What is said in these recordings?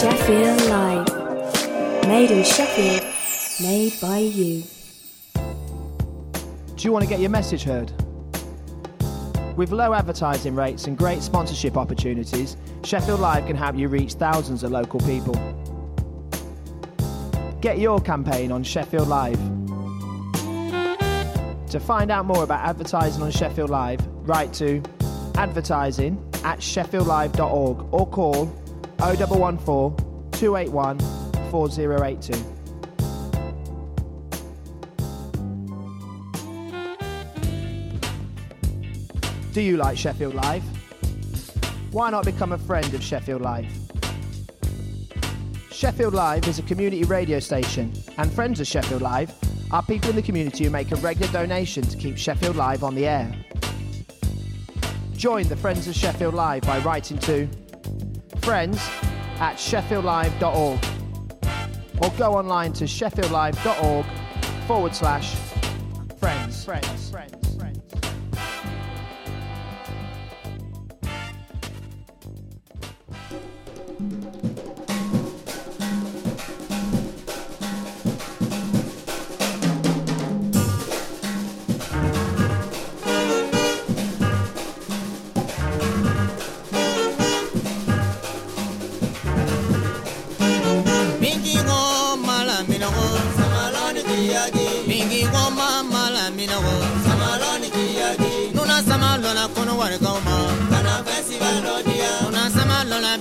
Sheffield Live. Made in Sheffield, made by you. Do you want to get your message heard? With low advertising rates and great sponsorship opportunities, Sheffield Live can help you reach thousands of local people. Get your campaign on Sheffield Live. To find out more about advertising on Sheffield Live, write to advertising at sheffieldlive.org or call 0114 281 4082. Do you like Sheffield Live? Why not become a friend of Sheffield Live? Sheffield Live is a community radio station, and friends of Sheffield Live are people in the community who make a regular donation to keep Sheffield Live on the air. Join the Friends of Sheffield Live by writing to friends at sheffieldlive.org or go online to sheffieldlive.org forward slash friends. friends. friends.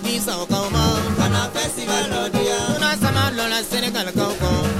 bi sɔn kaw ma. kana festival lɔ sama lɔ senegal kaw.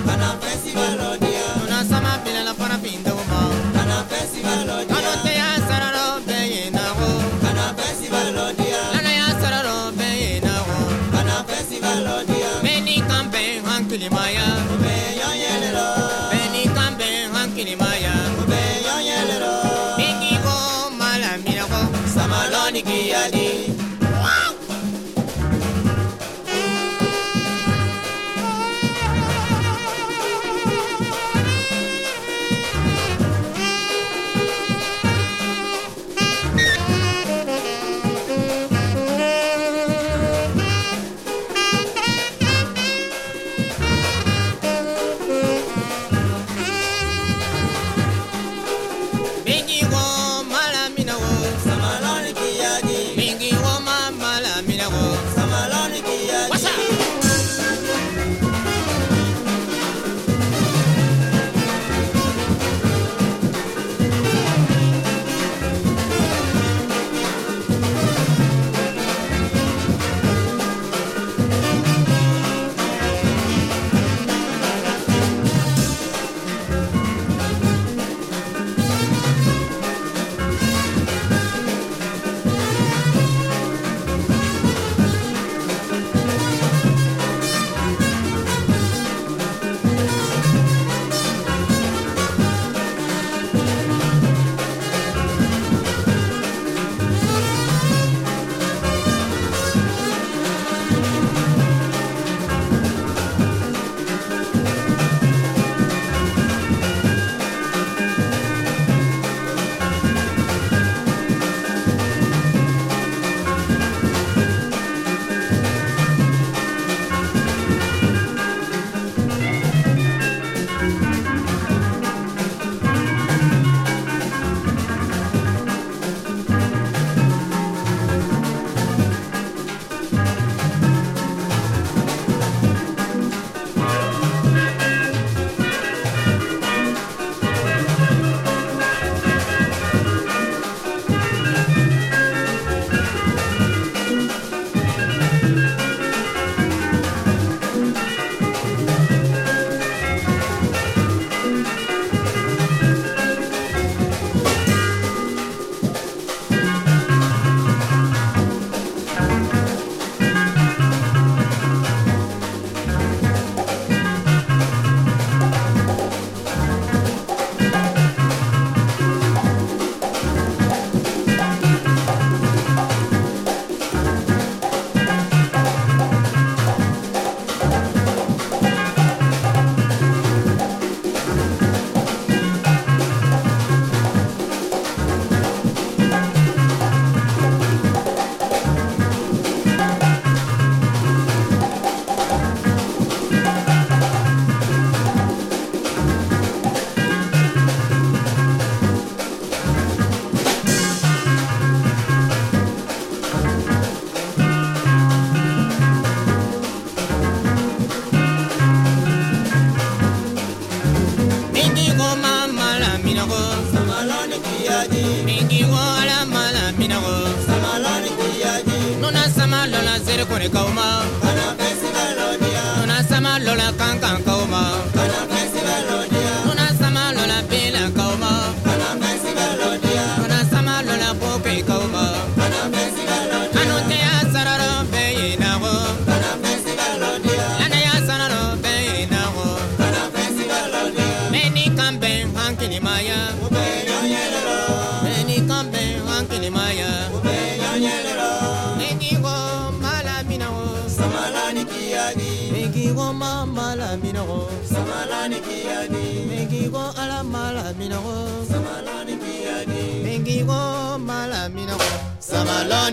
I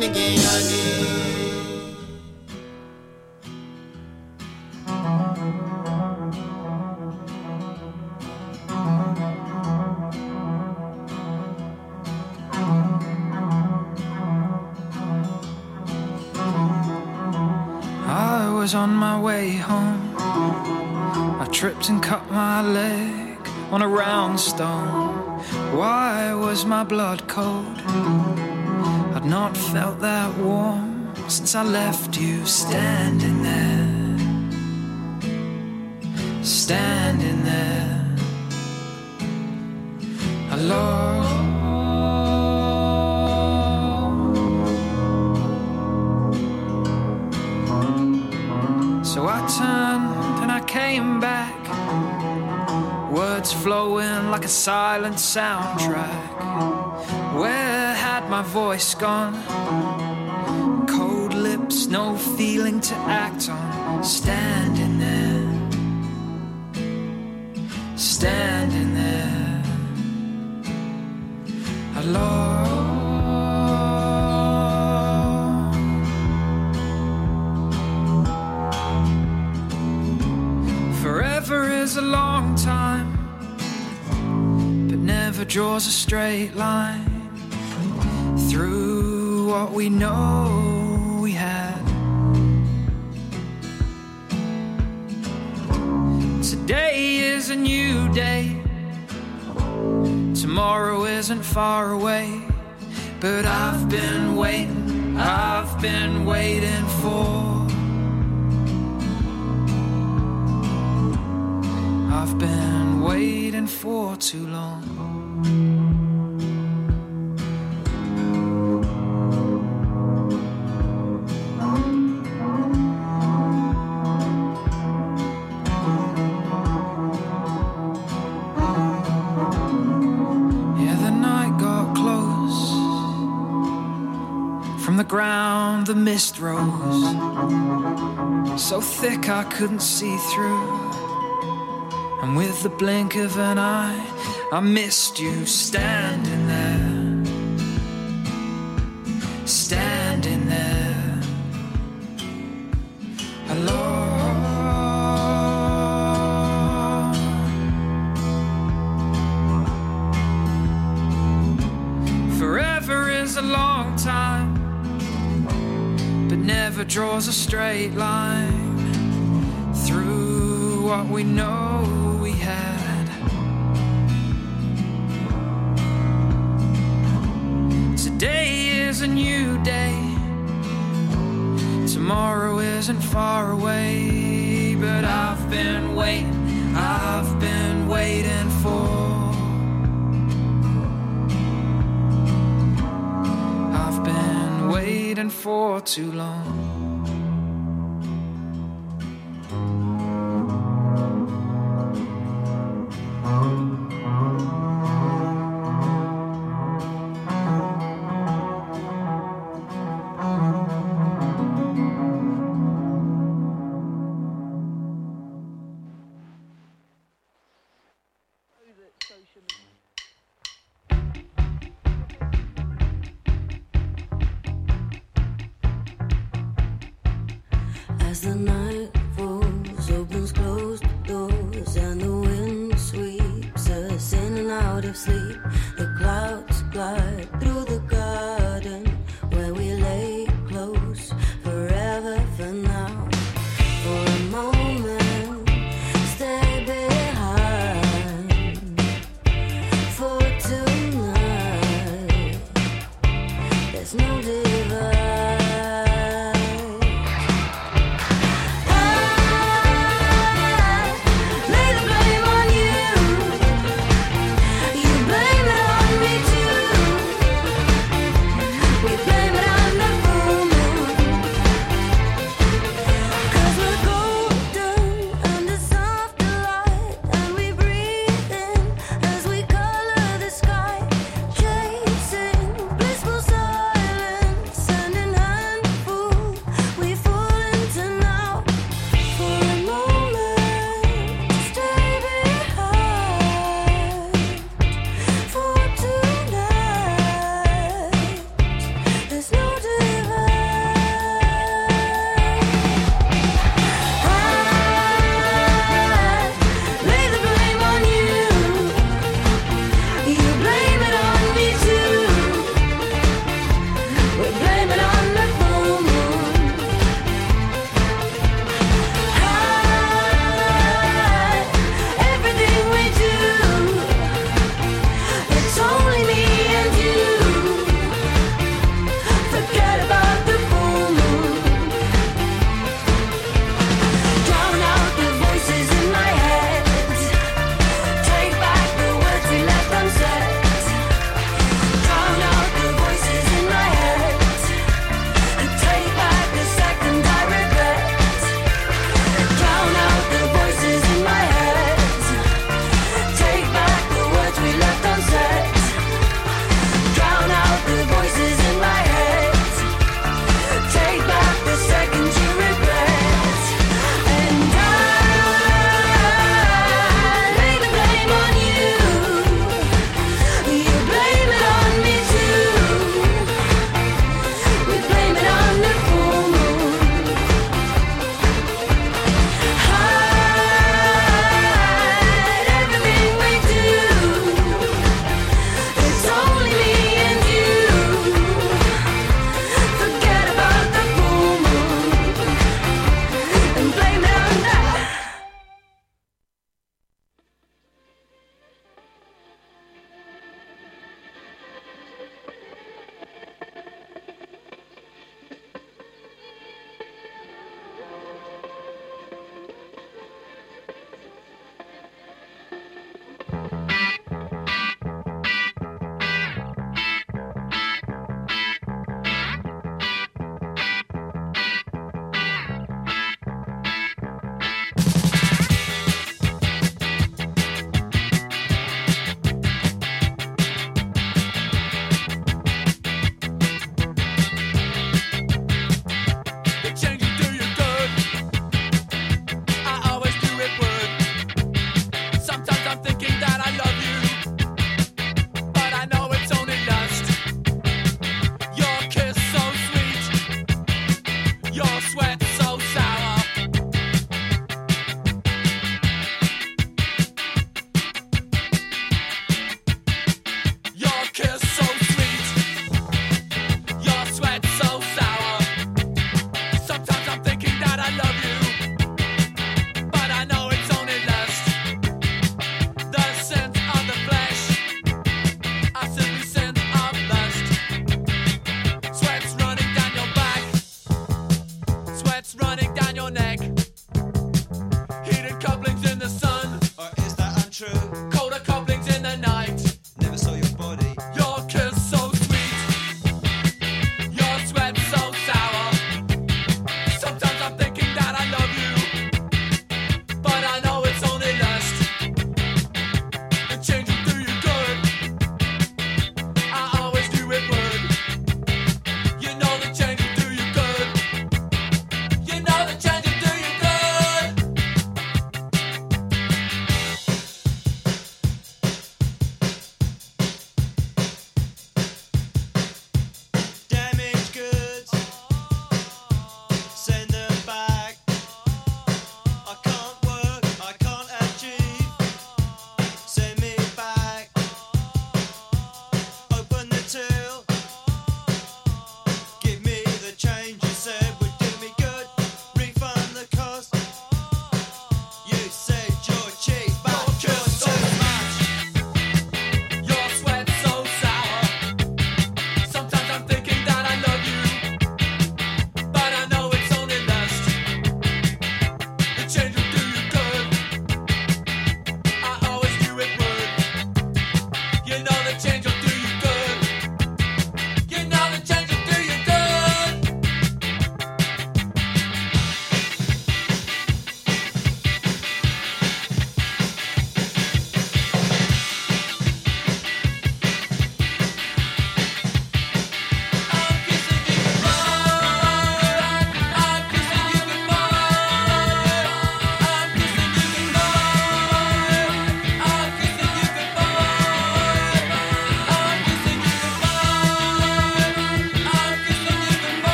was on my way home. I tripped and cut my leg on a round stone. Why was my blood cold? Not felt that warm since I left you standing there. Standing there. Alone. So I turned and I came back. Words flowing like a silent soundtrack. Where my voice gone? Cold lips, no feeling to act on. Standing there. Standing there. Alone. Forever is a long time, but never draws a straight line through what we know we had. Today is a new day, tomorrow isn't far away, but I've been waiting, I've been waiting for. I've been waiting for too long. Rose. So thick I couldn't see through. And with the blink of an eye, I missed you standing we know we had. Today is a new day, tomorrow isn't far away, but I've been waiting, I've been waiting for. I've been waiting for too long.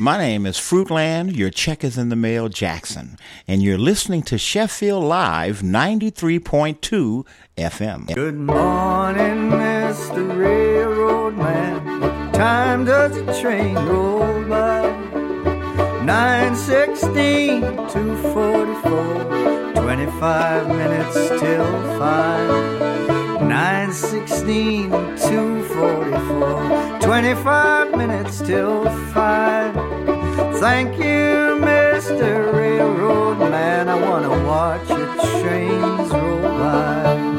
My name is Fruitland. Your check is in the mail, Jackson. And you're listening to Sheffield Live 93.2 FM. Good morning, Mr. Railroad Man. What time does the train roll by? 916 244. 25 minutes till 5. 916 244. 25 minutes till 5. Thank you, Mr. Railroad Man. I wanna watch your trains roll by.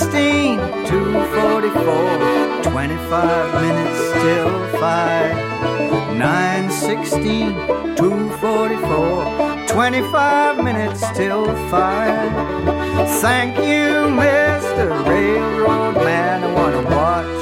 916, 244, 25 minutes till 5. 916, 244, 25 minutes till 5. Thank you, Mr. Railroad Man. I want to watch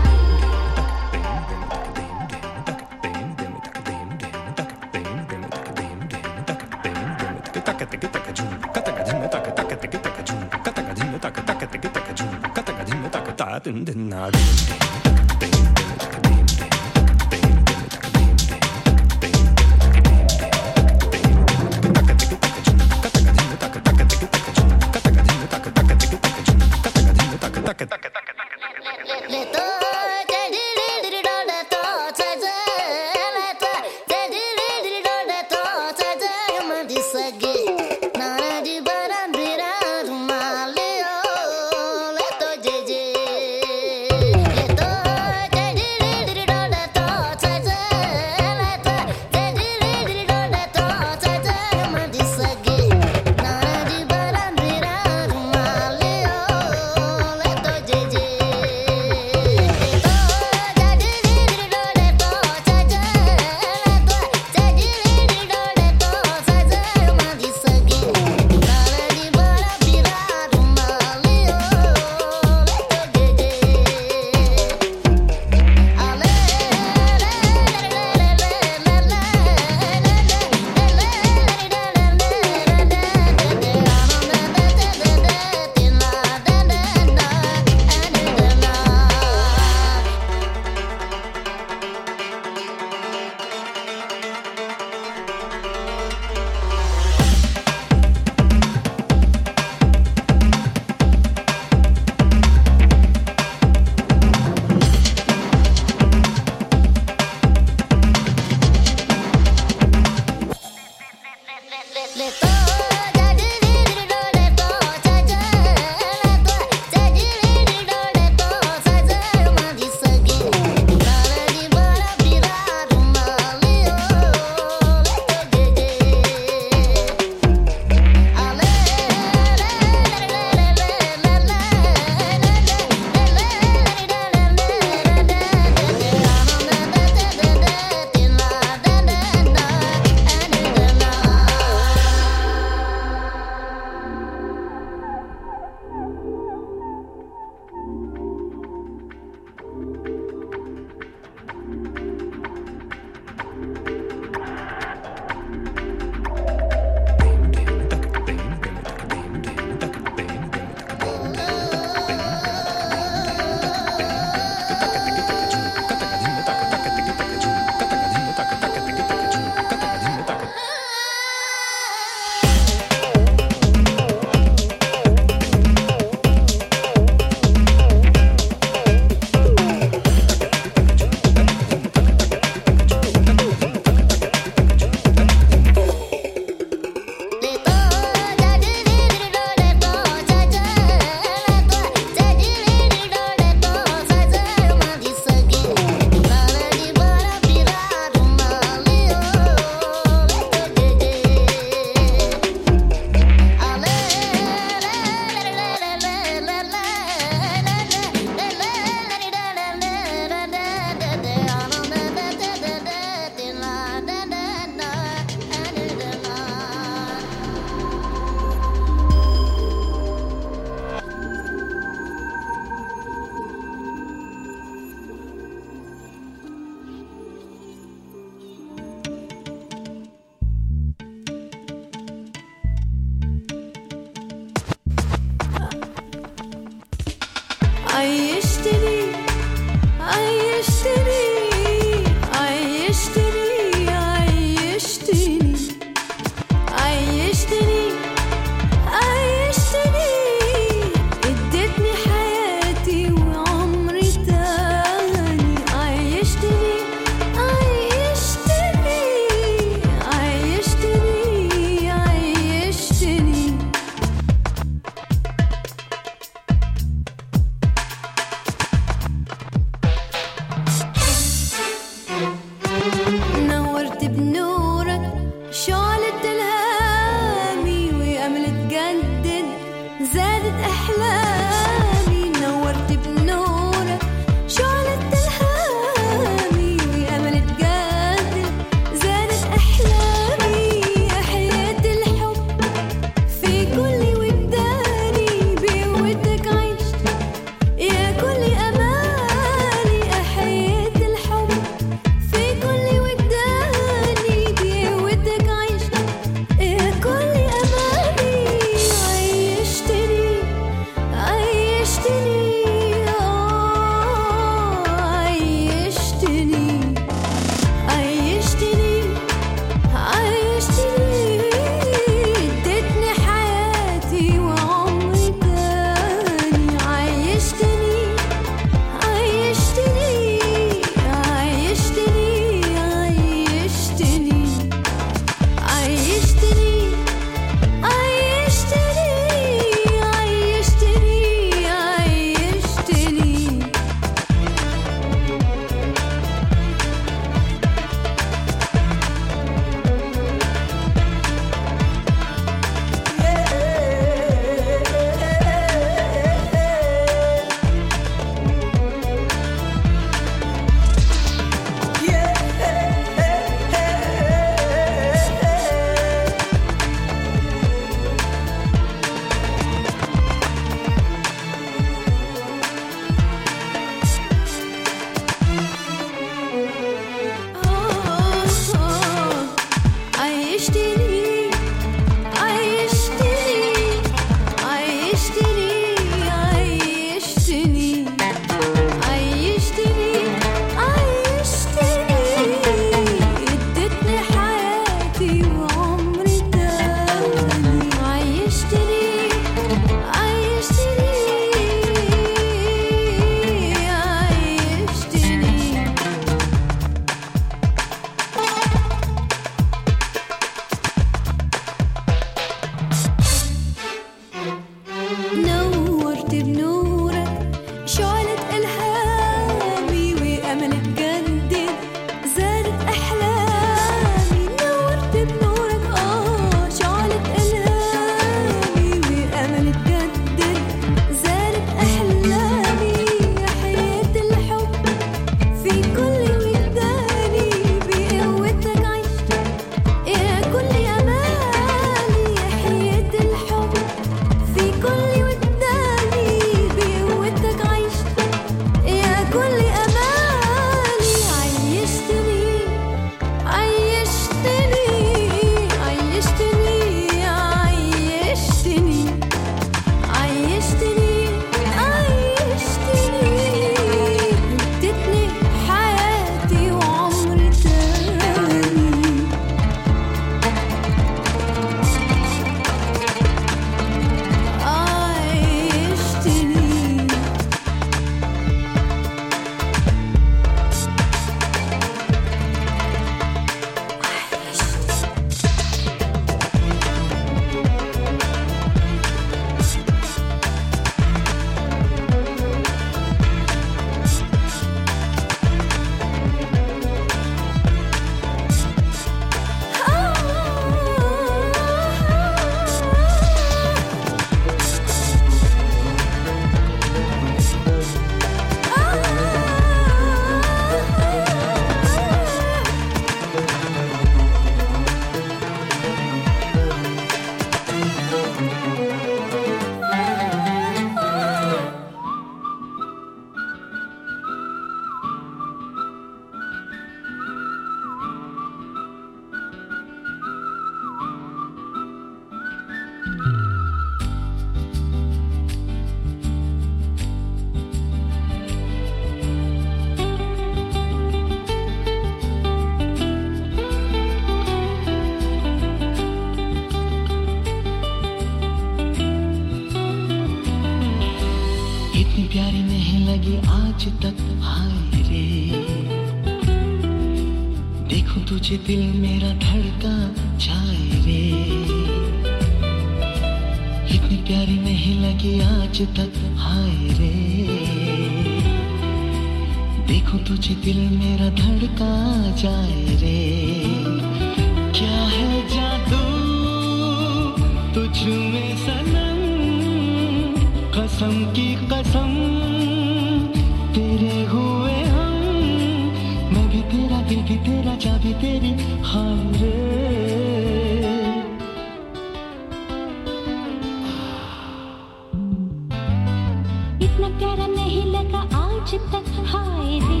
इतना प्यारा नहीं लगा आज तक, हाय रे।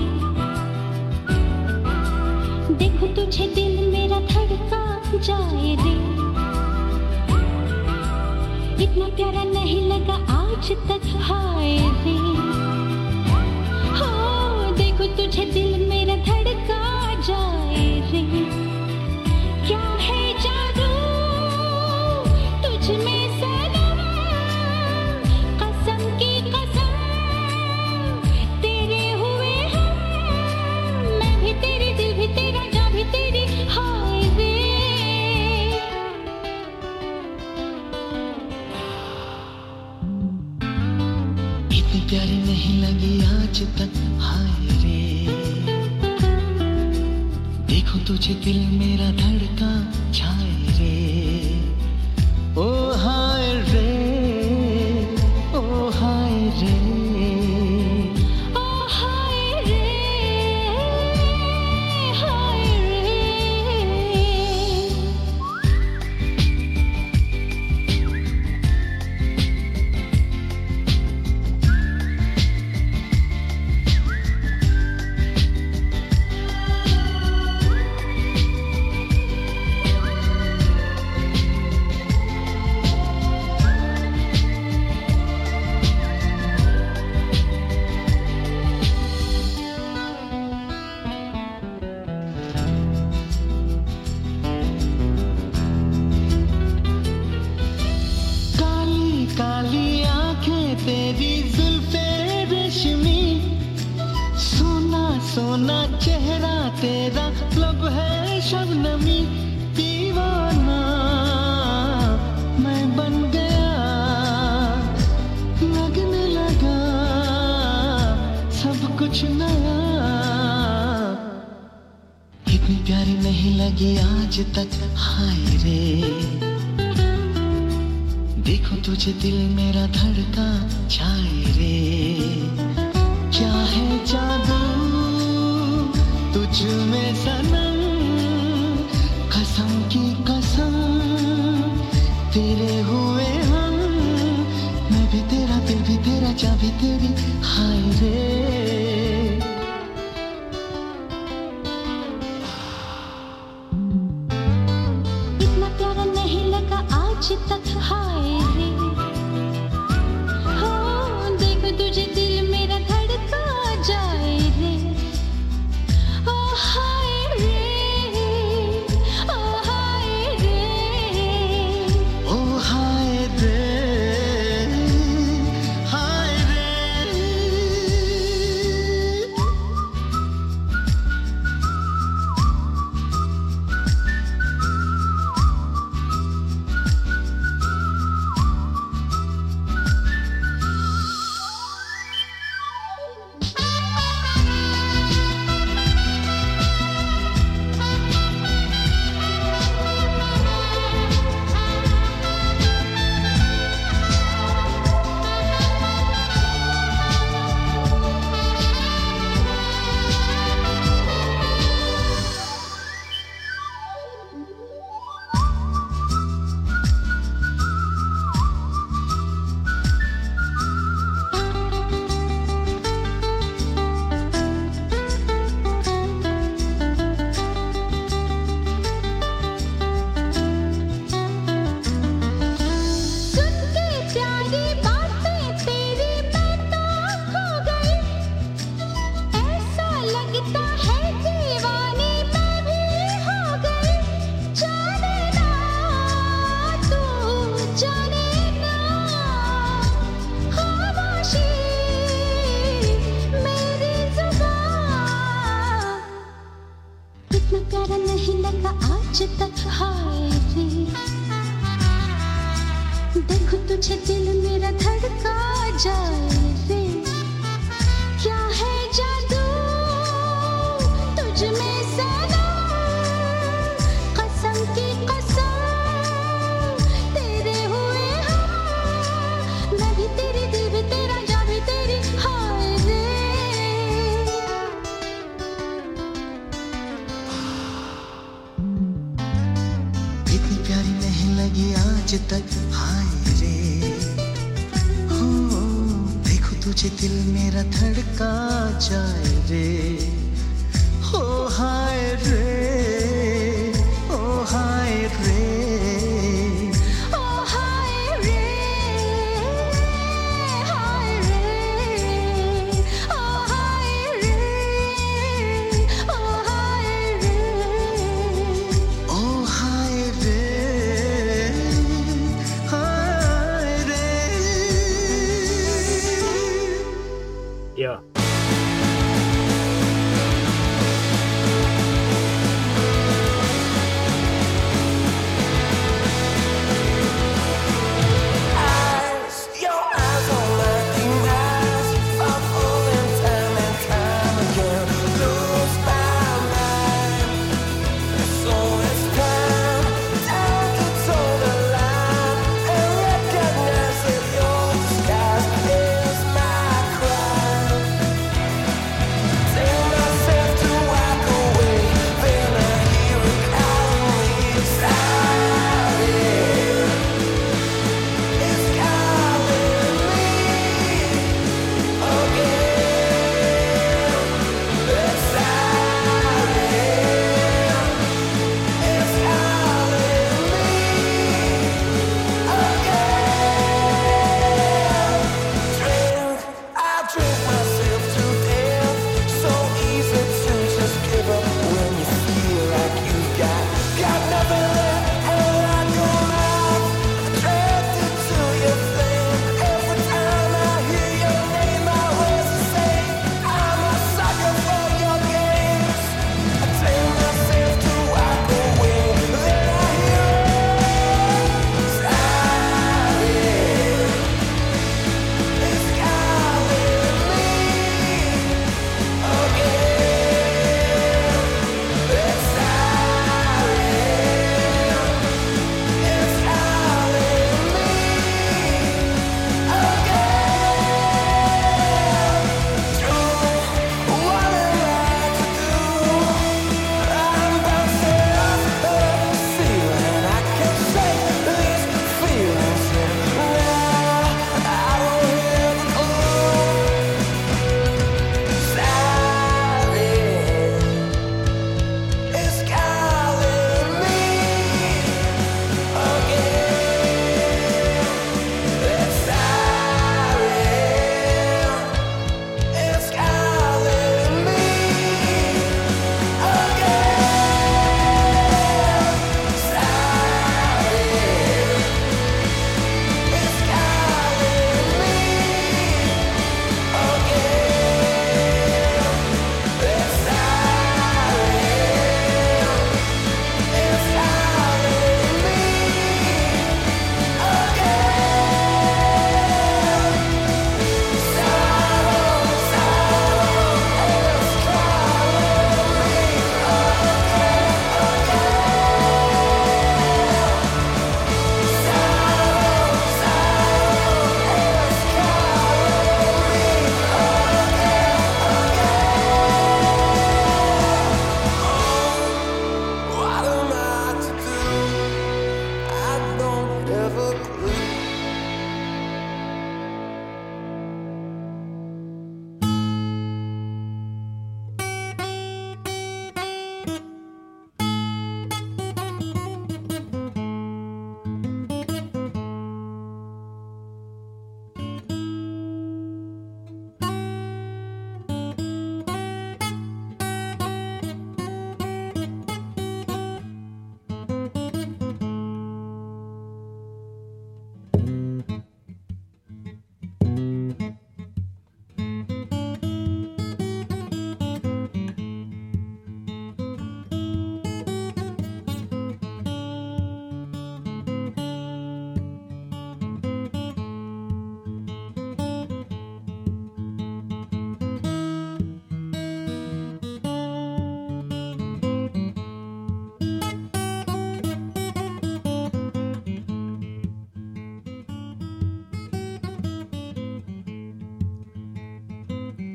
देखो तुझे दिल मेरा धड़का, जाए रे। इतना प्यारा नहीं लगा आज तक, हाय रे। हो, देखो तुझे दिल मेरा धड़का, जाए आज तक हाय रे। देखो तुझे दिल मेरा धड़का कुछ नया इतनी प्यारी नहीं लगी आज तक, हाय रे। देखो तुझे दिल मेरा धड़का, छाए रे। क्या है जादू तुझ में सनम? कसम की कसम, तेरे हुए हम। मैं भी तेरा दिल भी तेरा जा भी तेरी, हाय रे।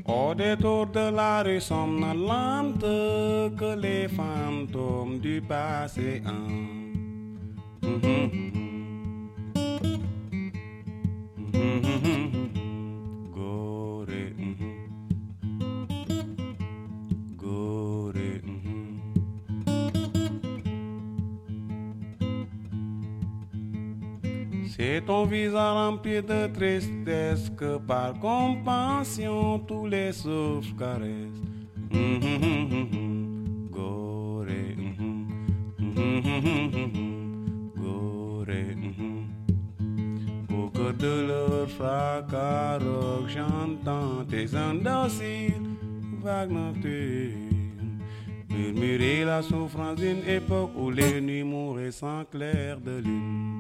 Au détour de la rue somnolente que les fantômes du passé. Rempli de tristesse que par compassion tous les souffles caressent. Mhm. Gore. mhm. Mhm. Gore. mhm. Au cœur de leur fracas j'entends tes indociles vagues murmurer la souffrance d'une époque où les nuits mouraient sans clair de lune.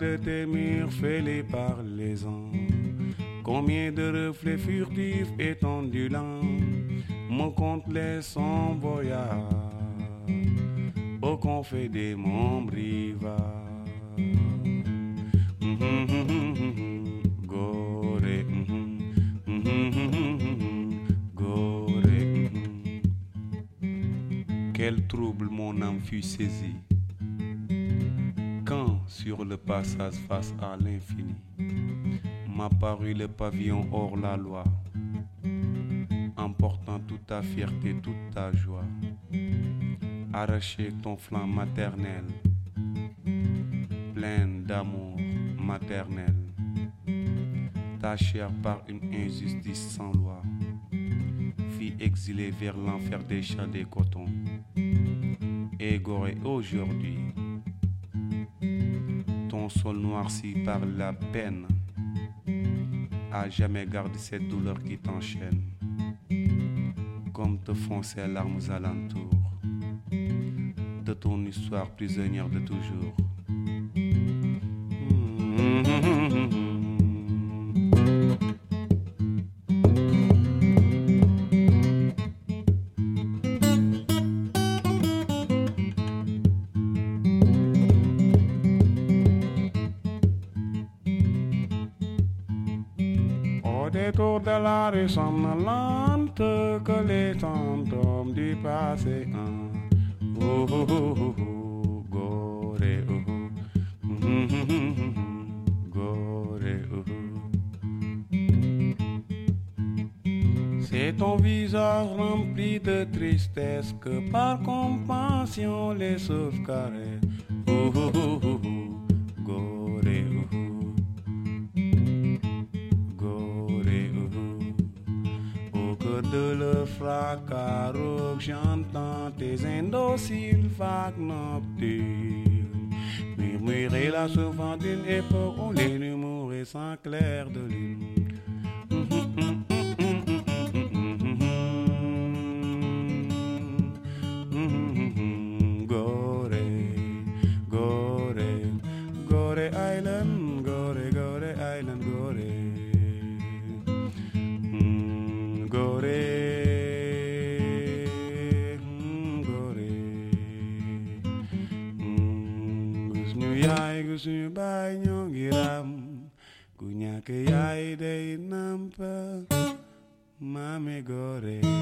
De tes murs fêlés par les ans, combien de reflets furtifs et ondulants me les son voyage au confet des monts. Mhm, mhm, mhm, mhm. Quel trouble mon âme fut saisie sur le passage face à l'infini. M'apparut le pavillon hors la loi, emportant toute ta fierté, toute ta joie. Arracher ton flanc maternel, plein d'amour maternel, ta chair par une injustice sans loi, fille exilée vers l'enfer des champs des cotons, égorée aujourd'hui, sol noirci par la peine, à jamais garde cette douleur qui t'enchaîne, comme te font ces larmes alentours de ton histoire prisonnière de toujours. fiecare Gore, Au de leur fracaroc J'entends tes indociles vagues nocturnes Murmurer la souvent d'une époque Où les numéros sont clairs de lune. gore.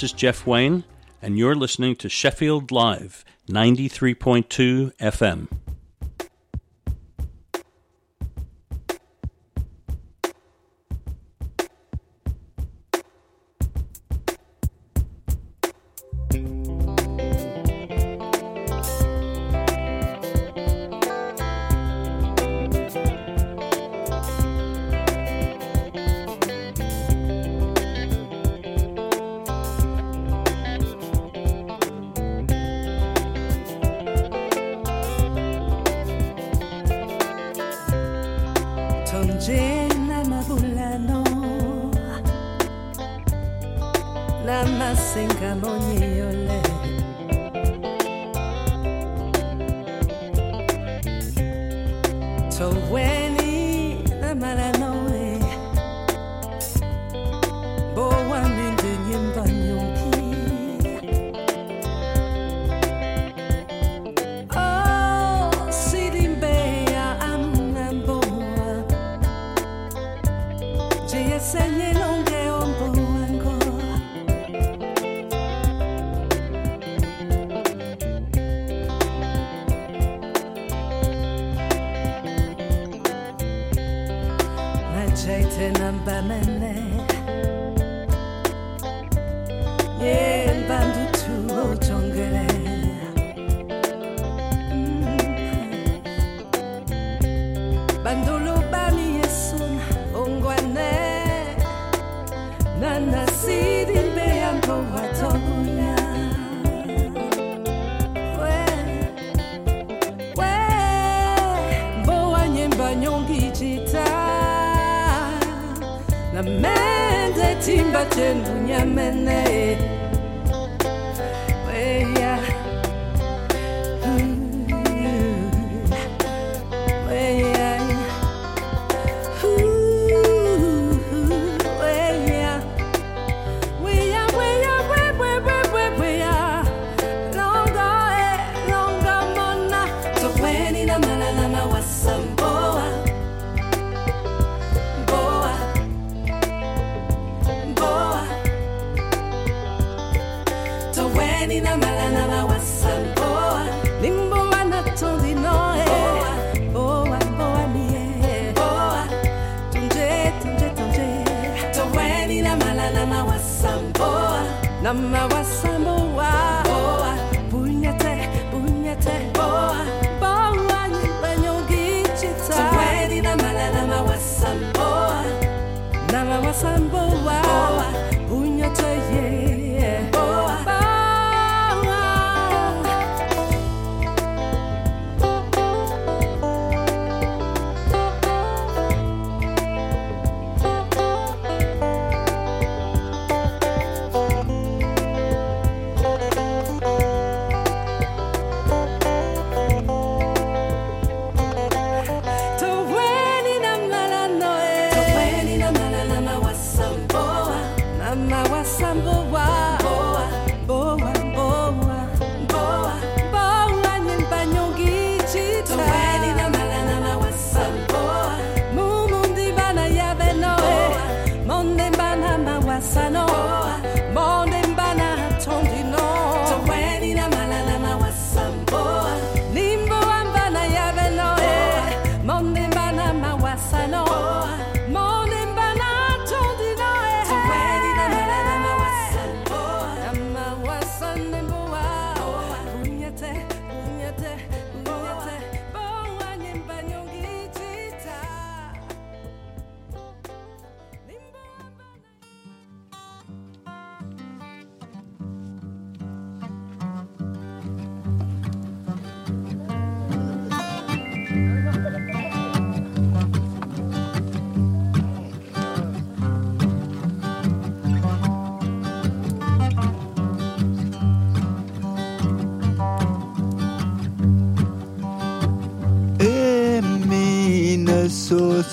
This is Jeff Wayne, and you're listening to Sheffield Live 93.2 FM. en Calonye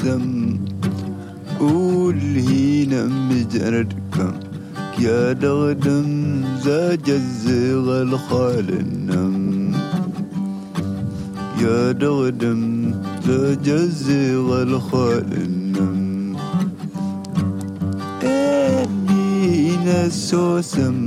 كم؟ قول هنا يا دغدم زاج الزيغ الخال النم. يا دغدم زاج الزيغ الخال النم. إيه نسوسم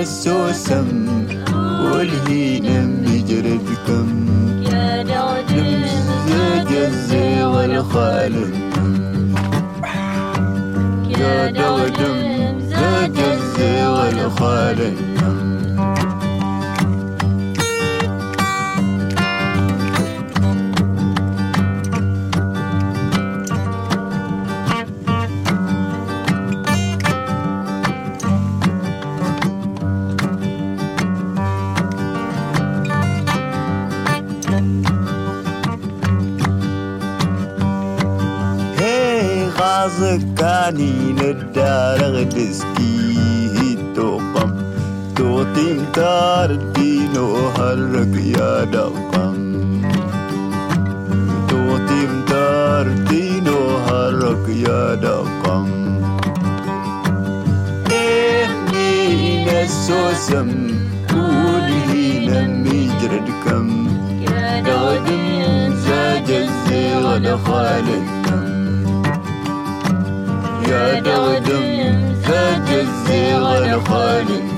حسو يجرب كم يا جزي والخالم يا جزي والخالم عنين الدار تسكيه توقم. توطي متار الدين وهرك يا دقم توطي متار الدين وهرك يا دقم إهني نسوسم قوله لم يجردكم يا دقم زاج الزيغ دخلت قد غدم فجزي الزيغ خالد